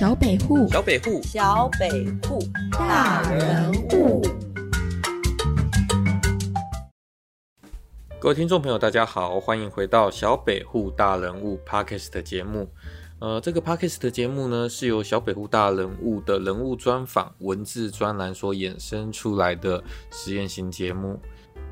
小北户，小北户，小北户，大人物。各位听众朋友，大家好，欢迎回到小北户大人物 Podcast 节目。呃，这个 Podcast 节目呢，是由小北户大人物的人物专访文字专栏所衍生出来的实验型节目。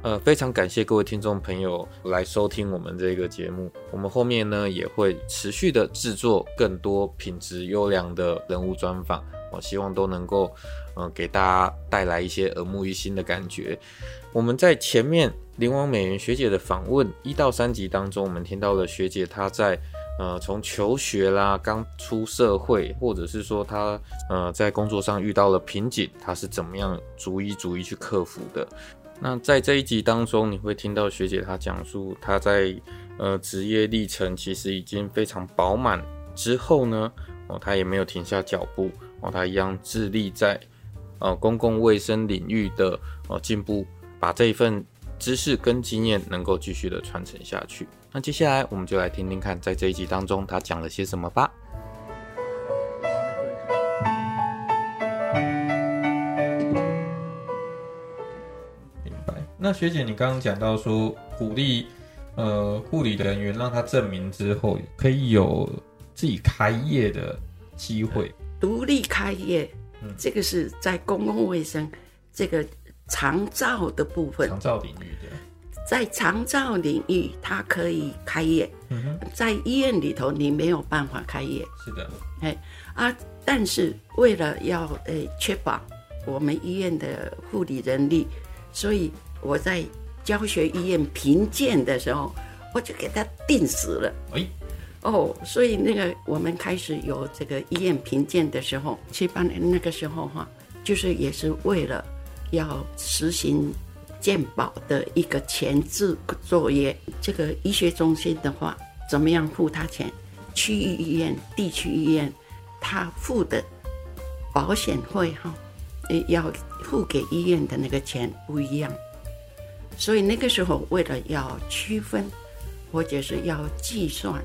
呃，非常感谢各位听众朋友来收听我们这个节目。我们后面呢也会持续的制作更多品质优良的人物专访，我希望都能够，嗯，给大家带来一些耳目一新的感觉。我们在前面灵王美元学姐的访问一到三集当中，我们听到了学姐她在呃从求学啦，刚出社会，或者是说她呃在工作上遇到了瓶颈，她是怎么样逐一逐一去克服的。那在这一集当中，你会听到学姐她讲述她在呃职业历程其实已经非常饱满之后呢，哦，她也没有停下脚步，哦，她一样致力在呃公共卫生领域的呃进步，把这一份知识跟经验能够继续的传承下去。那接下来我们就来听听看，在这一集当中她讲了些什么吧。那学姐，你刚刚讲到说鼓励呃护理人员让他证明之后可以有自己开业的机会，独立开业，嗯，这个是在公共卫生这个长照的部分，长照领域的，在长照领域它可以开业，嗯，在医院里头你没有办法开业，是的，哎啊，但是为了要呃确保我们医院的护理人力，所以。我在教学医院评鉴的时候，我就给他定死了。哎，哦，所以那个我们开始有这个医院评鉴的时候，七八年那个时候哈，就是也是为了要实行鉴保的一个前置作业。这个医学中心的话，怎么样付他钱？区域医院、地区医院，他付的保险费哈，要付给医院的那个钱不一样。所以那个时候，为了要区分，或者是要计算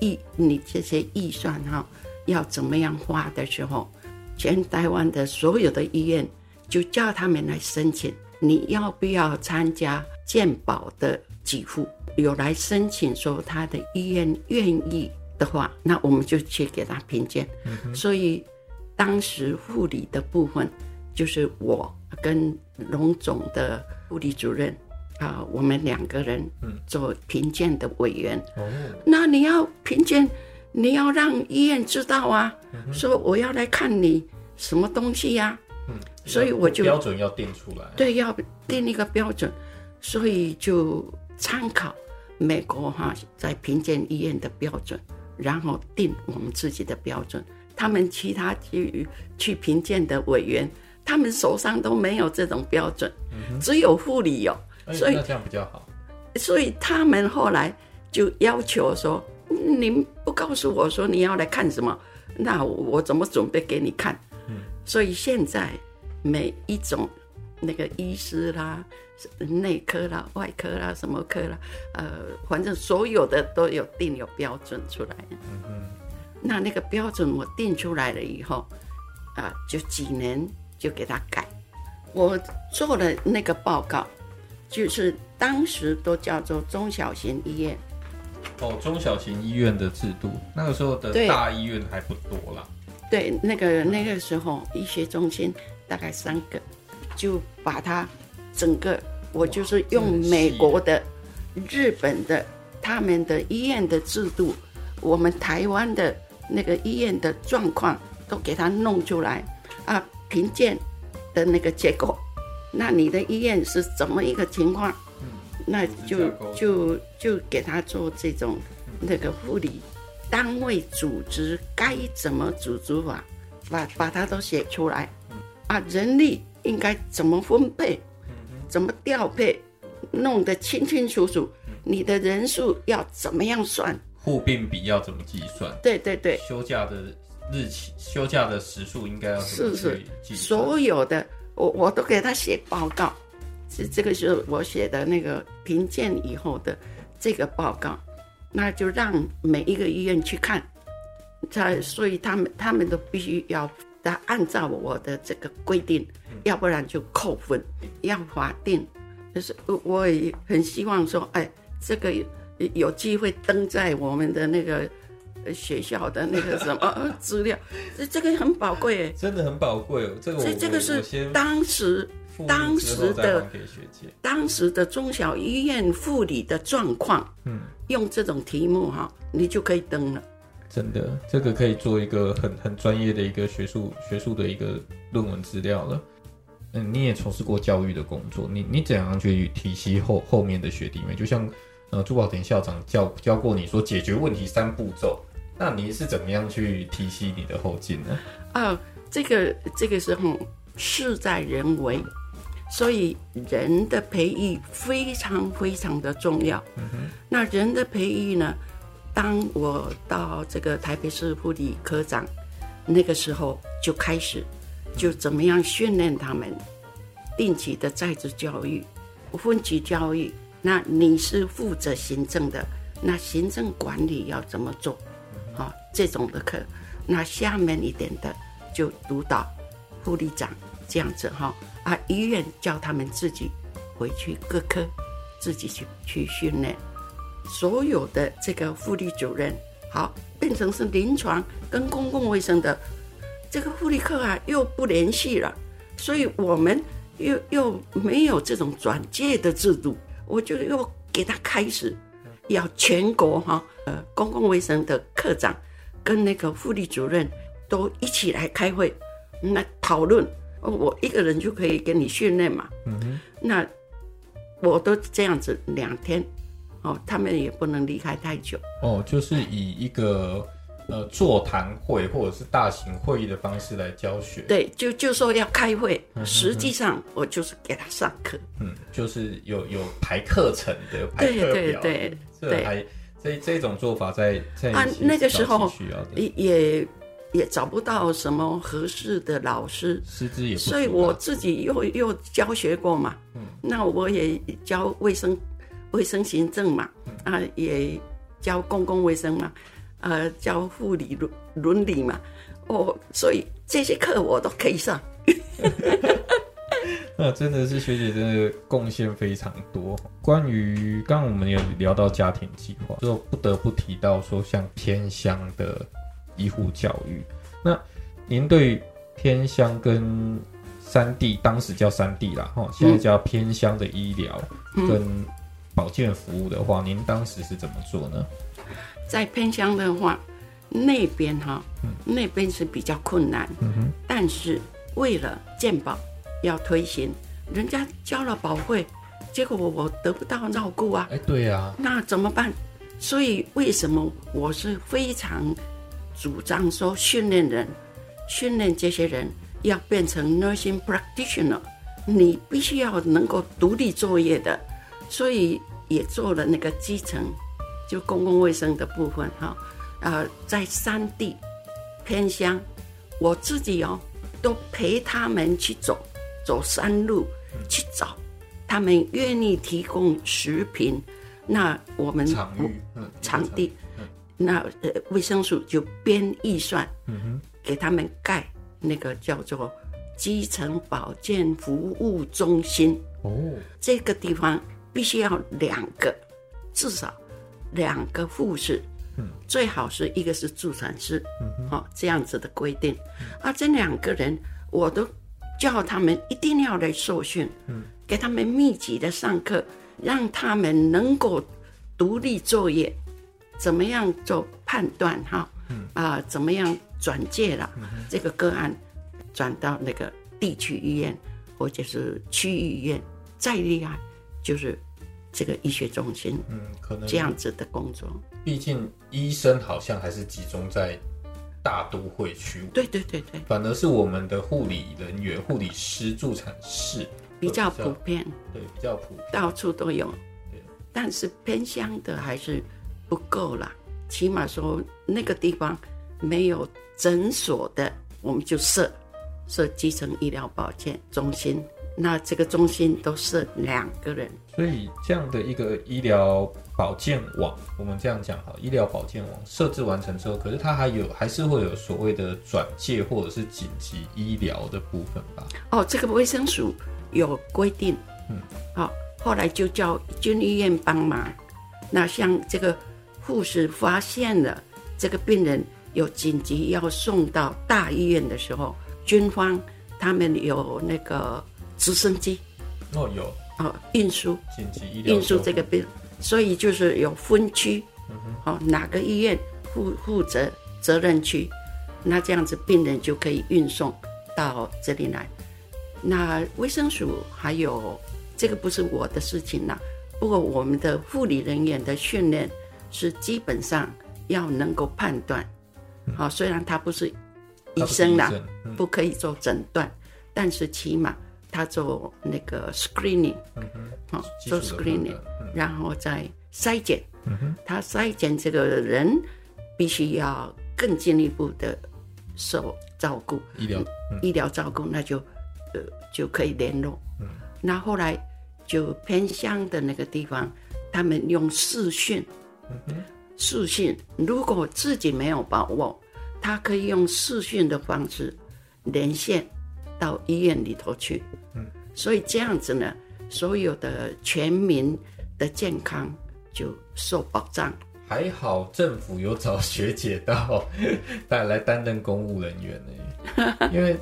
预你这些预算哈，要怎么样花的时候，全台湾的所有的医院就叫他们来申请，你要不要参加健保的给付？有来申请说他的医院愿意的话，那我们就去给他评鉴。所以当时护理的部分，就是我跟龙总的护理主任。啊，我们两个人做评鉴的委员。哦，那你要评鉴，你要让医院知道啊，说我要来看你什么东西呀。嗯，所以我就标准要定出来。对，要定一个标准，所以就参考美国哈在评鉴医院的标准，然后定我们自己的标准。他们其他去去评鉴的委员，他们手上都没有这种标准，只有护理有。所以这样比较好。所以他们后来就要求说：“您不告诉我说你要来看什么，那我怎么准备给你看？”嗯。所以现在每一种那个医师啦、内科啦、外科啦、什么科啦，呃，反正所有的都有定有标准出来。那那个标准我定出来了以后，啊，就几年就给他改。我做了那个报告。就是当时都叫做中小型医院，哦，中小型医院的制度，那个时候的大医院还不多啦。对，那个那个时候医学中心大概三个，就把它整个，我就是用美国的、日本的他们的医院的制度，我们台湾的那个医院的状况都给它弄出来啊，评鉴的那个结果。那你的医院是怎么一个情况？嗯，那就就就给他做这种那个护理单位组织该怎么组织法，把把它都写出来。啊，人力应该怎么分配？怎么调配？弄得清清楚楚。你的人数要怎么样算？护病比要怎么计算？对对对。休假的日期、休假的时数应该要是是所有的。我我都给他写报告，是这个是我写的那个评鉴以后的这个报告，那就让每一个医院去看，他所以他们他们都必须要他按照我的这个规定，要不然就扣分，要法定。就是我也很希望说，哎，这个有机会登在我们的那个学校的那个什么 资料，这这个很宝贵哎，真的很宝贵哦。这个这这个是当时当时的当时的中小医院护理的状况，嗯，用这种题目哈，你就可以登了。真的，这个可以做一个很很专业的一个学术学术的一个论文资料了。嗯，你也从事过教育的工作，你你怎样去提携后后面的学弟妹？就像呃朱宝田校长教教过你说解决问题三步骤，那你是怎么样去提携你的后进呢？啊，这个这个时候事在人为，所以人的培育非常非常的重要。嗯，那人的培育呢？当我到这个台北市护理科长那个时候就开始。就怎么样训练他们，定期的在职教育，分级教育。那你是负责行政的，那行政管理要怎么做？这种的课。那下面一点的就督导、护理长这样子哈。啊，医院叫他们自己回去各科自己去去训练。所有的这个护理主任，好变成是临床跟公共卫生的。这个护理课啊，又不联系了，所以我们又又没有这种转介的制度，我就又给他开始，要全国哈呃公共卫生的科长跟那个护理主任都一起来开会，那讨论，哦我一个人就可以给你训练嘛，嗯，那我都这样子两天，哦，他们也不能离开太久，哦，就是以一个。呃，座谈会或者是大型会议的方式来教学，对，就就说要开会，实际上我就是给他上课，嗯，就是有有排课程的排课表，对这还这这种做法在在啊那个时候也也也找不到什么合适的老师，师资也，所以我自己又又教学过嘛，嗯，那我也教卫生卫生行政嘛，啊，也教公共卫生嘛。呃，教护理伦伦理嘛，哦，所以这些课我都可以上。那真的是学姐真的贡献非常多。关于刚刚我们有聊到家庭计划，就不得不提到说像偏乡的医护教育。那您对偏乡跟三地当时叫三地啦，哈，现在叫偏乡的医疗跟保健服务的话，您当时是怎么做呢？在偏乡的话，那边哈，那边是比较困难。嗯哼。但是为了健保要推行，人家交了保费，结果我得不到照顾啊。哎，对呀。那怎么办？所以为什么我是非常主张说训练人，训练这些人要变成 nursing practitioner，你必须要能够独立作业的。所以也做了那个基层。就公共卫生的部分哈，呃，在山地偏乡，我自己哦，都陪他们去走走山路，去找他们愿意提供食品，那我们场域场地，那呃卫生署就编预算，嗯哼，给他们盖那个叫做基层保健服务中心。哦，这个地方必须要两个，至少。两个护士，嗯，最好是一个是助产师，嗯，好这样子的规定，啊，这两个人我都叫他们一定要来受训，嗯，给他们密集的上课，让他们能够独立作业，怎么样做判断哈，嗯。啊，怎么样转介了这个个案，转到那个地区医院或者是区域医院，再厉害就是。这个医学中心，嗯，可能这样子的工作，毕竟医生好像还是集中在大都会区，对对对对，反而是我们的护理人员、护理师、助产士比较普遍，对，比较普遍，到处都有，对，但是偏乡的还是不够啦，起码说那个地方没有诊所的，我们就设设基层医疗保健中心，那这个中心都是两个人。所以这样的一个医疗保健网，我们这样讲哈，医疗保健网设置完成之后，可是它还有还是会有所谓的转介或者是紧急医疗的部分吧？哦，这个卫生署有规定，嗯，好，后来就叫军医院帮忙。那像这个护士发现了这个病人有紧急要送到大医院的时候，军方他们有那个直升机，哦有，哦运输。紧急医疗运输这个病，所以就是有分区，哦哪个医院负负责责任区，那这样子病人就可以运送到这里来。那卫生署还有这个不是我的事情啦，不过我们的护理人员的训练是基本上要能够判断，好、虽然他不是医生啦不生嗯，不可以做诊断，但是起码他做那个 screening，好、做 screening，嗯。然后再筛检。他筛检这个人必须要更进一步的受照顾，医疗，嗯。医疗照顾，那就呃就可以联络。那后来就偏乡的那个地方，他们用视讯，视讯，如果自己没有把握，他可以用视讯的方式连线到医院里头去。嗯，所以这样子呢，所有的全民的健康就受保障。还好政府有找学姐到带 来担任公务人员呢，因为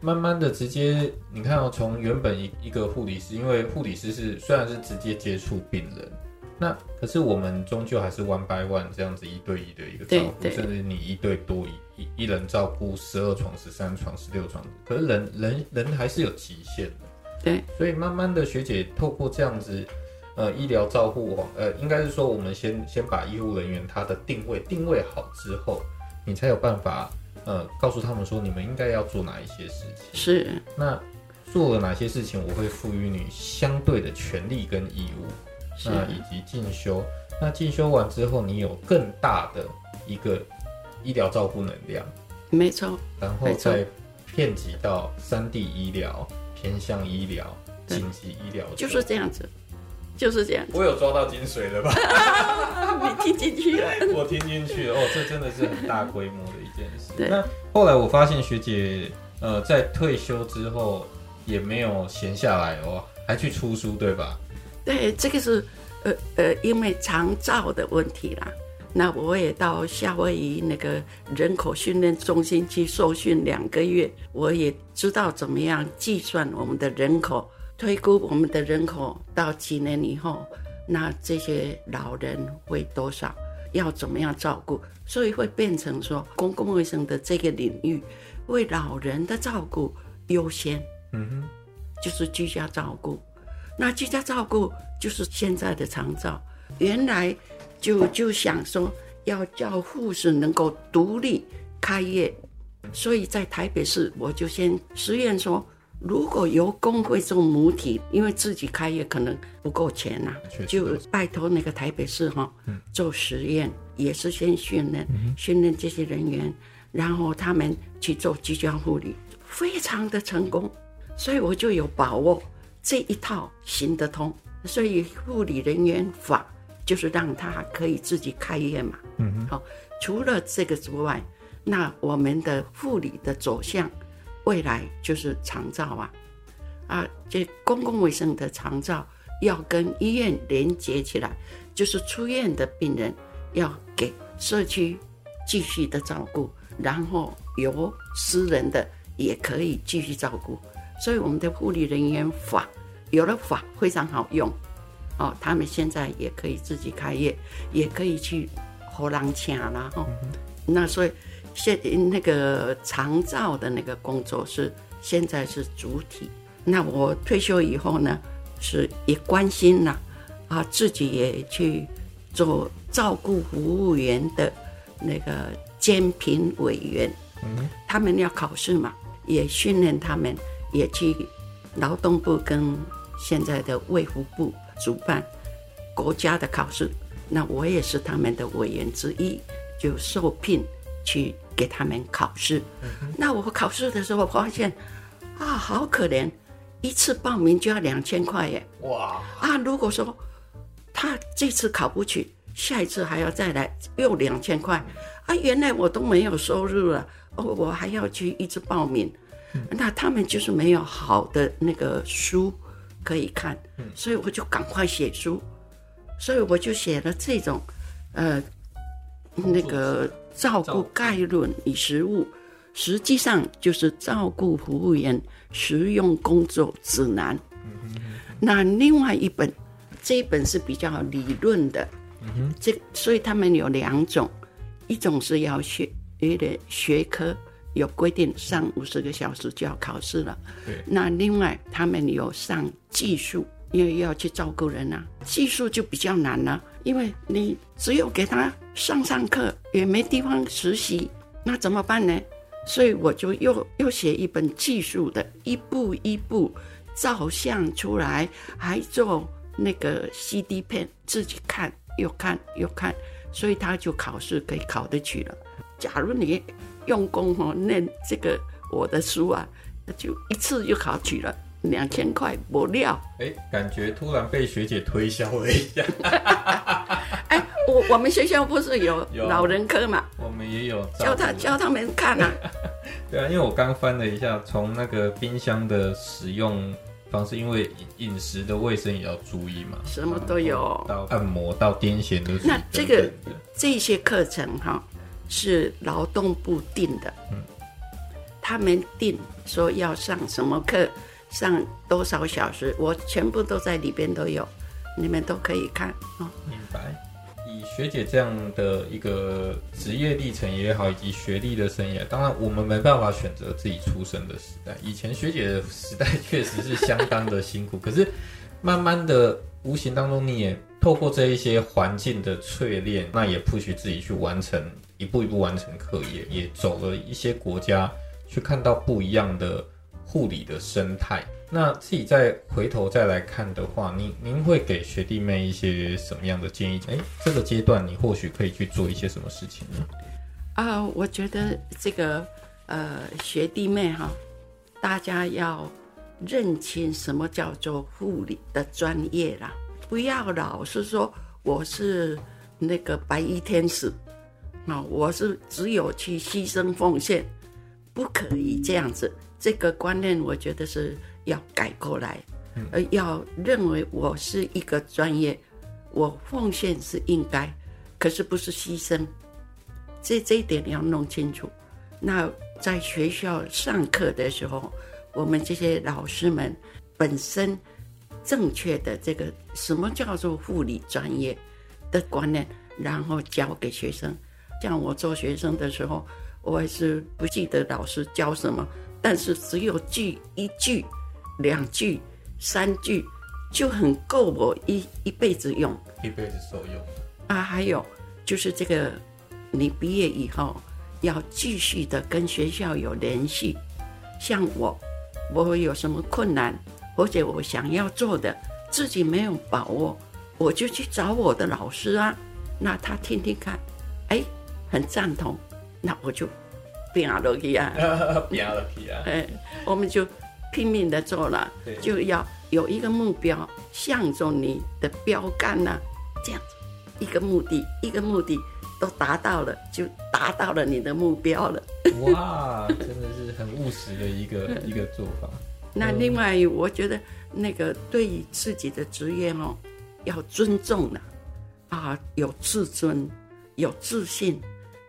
慢慢的直接你看哦，从原本一一个护理师，因为护理师是虽然是直接接触病人，那可是我们终究还是 one by one 这样子一对一的一个照顾，甚至你一对多一一一人照顾十二床、十三床、十六床，可是人人人还是有极限的。对，所以慢慢的学姐透过这样子，呃，医疗照护网，呃，应该是说我们先先把医护人员他的定位定位好之后，你才有办法，呃，告诉他们说你们应该要做哪一些事情。是。那做了哪些事情，我会赋予你相对的权利跟义务，是。那以及进修。那进修完之后，你有更大的一个医疗照顾能量，没错，然后再遍及到三地医疗、偏向医疗、对紧急医疗，就是这样子，就是这样子。我有抓到精髓了吧？你听进去了，我听进去了，哦，这真的是很大规模的一件事。对那后来我发现学姐，呃，在退休之后也没有闲下来哦，还去出书，对吧？对，这个是呃呃，因为长照的问题啦。那我也到夏威夷那个人口训练中心去受训两个月，我也知道怎么样计算我们的人口，推估我们的人口到几年以后，那这些老人会多少，要怎么样照顾，所以会变成说公共卫生的这个领域，为老人的照顾优先，嗯哼，就是居家照顾。那居家照顾就是现在的长照，原来就就想说要叫护士能够独立开业，所以在台北市我就先实验说，如果由工会做母体，因为自己开业可能不够钱呐、就拜托那个台北市哈、做实验，也是先训练、训练这些人员，然后他们去做居家护理，非常的成功，所以我就有把握这一套行得通，所以护理人员法就是让他可以自己开业嘛。嗯好、除了这个之外，那我们的护理的走向，未来就是长照啊，啊，这公共卫生的长照要跟医院连接起来，就是出院的病人要给社区继续的照顾，然后由私人的也可以继续照顾。所以我们的护理人员法有了法非常好用，哦，他们现在也可以自己开业，也可以去荷兰请啦，哈、那所以现那个长照的那个工作是现在是主体。那我退休以后呢，是也关心了，啊，自己也去做照顾服务员的那个监评委员，他们要考试嘛，也训练他们，也去劳动部跟现在的卫福部主办国家的考试，那我也是他们的委员之一，就受聘去给他们考试。那我考试的时候发现，啊，好可怜，一次报名就要两千块耶！哇，啊，如果说他这次考不取，下一次还要再来，又两千块啊！原来我都没有收入了，哦，我还要去一直报名，那他们就是没有好的那个书可以看，所以我就赶快写书，所以我就写了这种，呃，那个照顾概论与实务，实际上就是照顾服务员实用工作指南。那另外一本，这一本是比较理论的，这所以他们有两种，一种是要学有点学科有规定上五十个小时就要考试了，对那另外他们有上技术，因为要去照顾人啊，技术就比较难了，因为你只有给他上上课，也没地方实习，那怎么办呢？所以我就又又写一本技术的，一步一步照相出来，还做那个 CD 片，自己看又看又看，所以他就考试可以考得去了。假如你用功哦，念这个我的书啊，那就一次就考取了两千块，不料。哎，感觉突然被学姐推销了一下。哎，我我们学校不是有有老人科嘛，我们也有教他教他们看啊。对啊，因为我刚翻了一下，从那个冰箱的使用方式，因为饮食的卫生也要注意嘛，什么都有到按摩到癫痫的。那这个这些课程哈、是劳动部定的，他们定说要上什么课，上多少小时，我全部都在里边都有，你们都可以看哦。明白。以学姐这样的一个职业历程也好，以及学历的生涯，当然我们没办法选择自己出生的时代。以前学姐的时代确实是相当的辛苦，可是慢慢的，无形当中你也透过这一些环境的淬炼，那也 push 自己去完成，一步一步完成课业，也走了一些国家，去看到不一样的护理的生态。那自己再回头再来看的话，您您会给学弟妹一些什么样的建议？哎，这个阶段你或许可以去做一些什么事情呢？啊、我觉得这个呃学弟妹哈，大家要认清什么叫做护理的专业啦，不要老是说我是那个白衣天使啊，我是只有去牺牲奉献，不可以这样子。这个观念我觉得是要改过来，而要认为我是一个专业，我奉献是应该，可是不是牺牲。这这一点要弄清楚。那在学校上课的时候，我们这些老师们本身正确的这个什么叫做护理专业的观念，然后教给学生。像我做学生的时候，我还是不记得老师教什么，但是只有句一句、两句、三句就很够我一一辈子用。一辈子受用。啊，还有就是这个，你毕业以后要继续的跟学校有联系。像我，我有什么困难，或者我想要做的，自己没有把握，我就去找我的老师啊。那他听听看，哎，很赞同，那我就变了去啊。不要了，皮啊！哎，我们就拼命的做了，就要有一个目标，向着你的标杆呐、这样子一个目的，一个目的都达到了，就达到了你的目标了。哇，真的是很务实的一个一个做法。那另外，我觉得那个对于自己的职业哦，要尊重了啊，有自尊，有自信。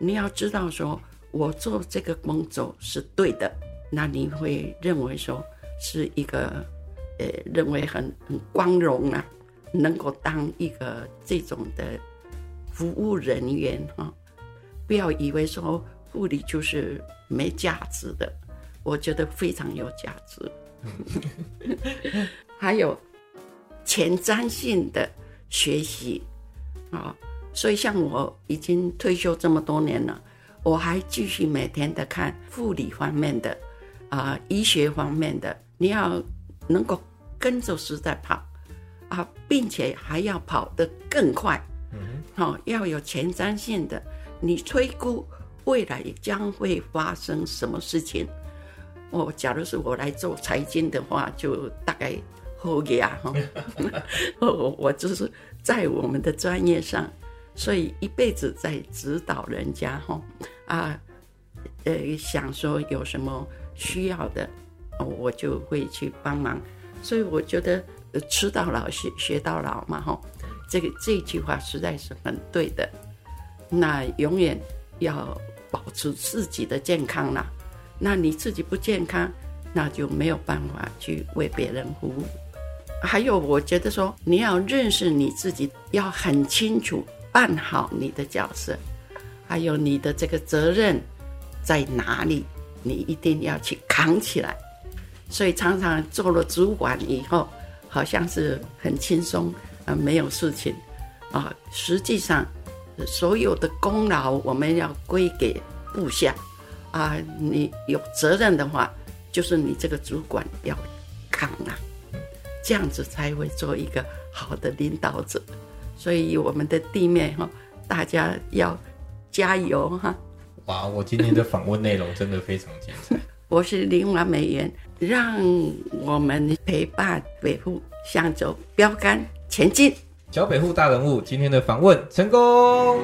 你要知道说，我做这个工作是对的，那你会认为说是一个，呃，认为很很光荣啊，能够当一个这种的服务人员哈、不要以为说护理就是没价值的，我觉得非常有价值。还有前瞻性的学习啊、所以像我已经退休这么多年了，我还继续每天的看护理方面的啊、医学方面的，你要能够跟着时代跑啊，并且还要跑得更快。好、要有前瞻性的，你推估未来将会发生什么事情，哦，假如是我来做财经的话，就大概后呀哈。我 我就是在我们的专业上，所以一辈子在指导人家哈啊，呃，想说有什么需要的，我就会去帮忙。所以我觉得吃到老学学到老嘛哈，这个这句话实在是很对的。那永远要保持自己的健康啦。那你自己不健康，那就没有办法去为别人服务。还有，我觉得说你要认识你自己，要很清楚办好你的角色，还有你的这个责任在哪里，你一定要去扛起来。所以常常做了主管以后，好像是很轻松啊，没有事情啊。实际上，所有的功劳我们要归给部下啊。你有责任的话，就是你这个主管要扛啊。这样子才会做一个好的领导者，所以我们的地面哈，大家要加油哈！哇，我今天的访问内容真的非常精彩。我是林完美元，让我们陪伴北户向走标杆前进。小北户大人物今天的访问成功。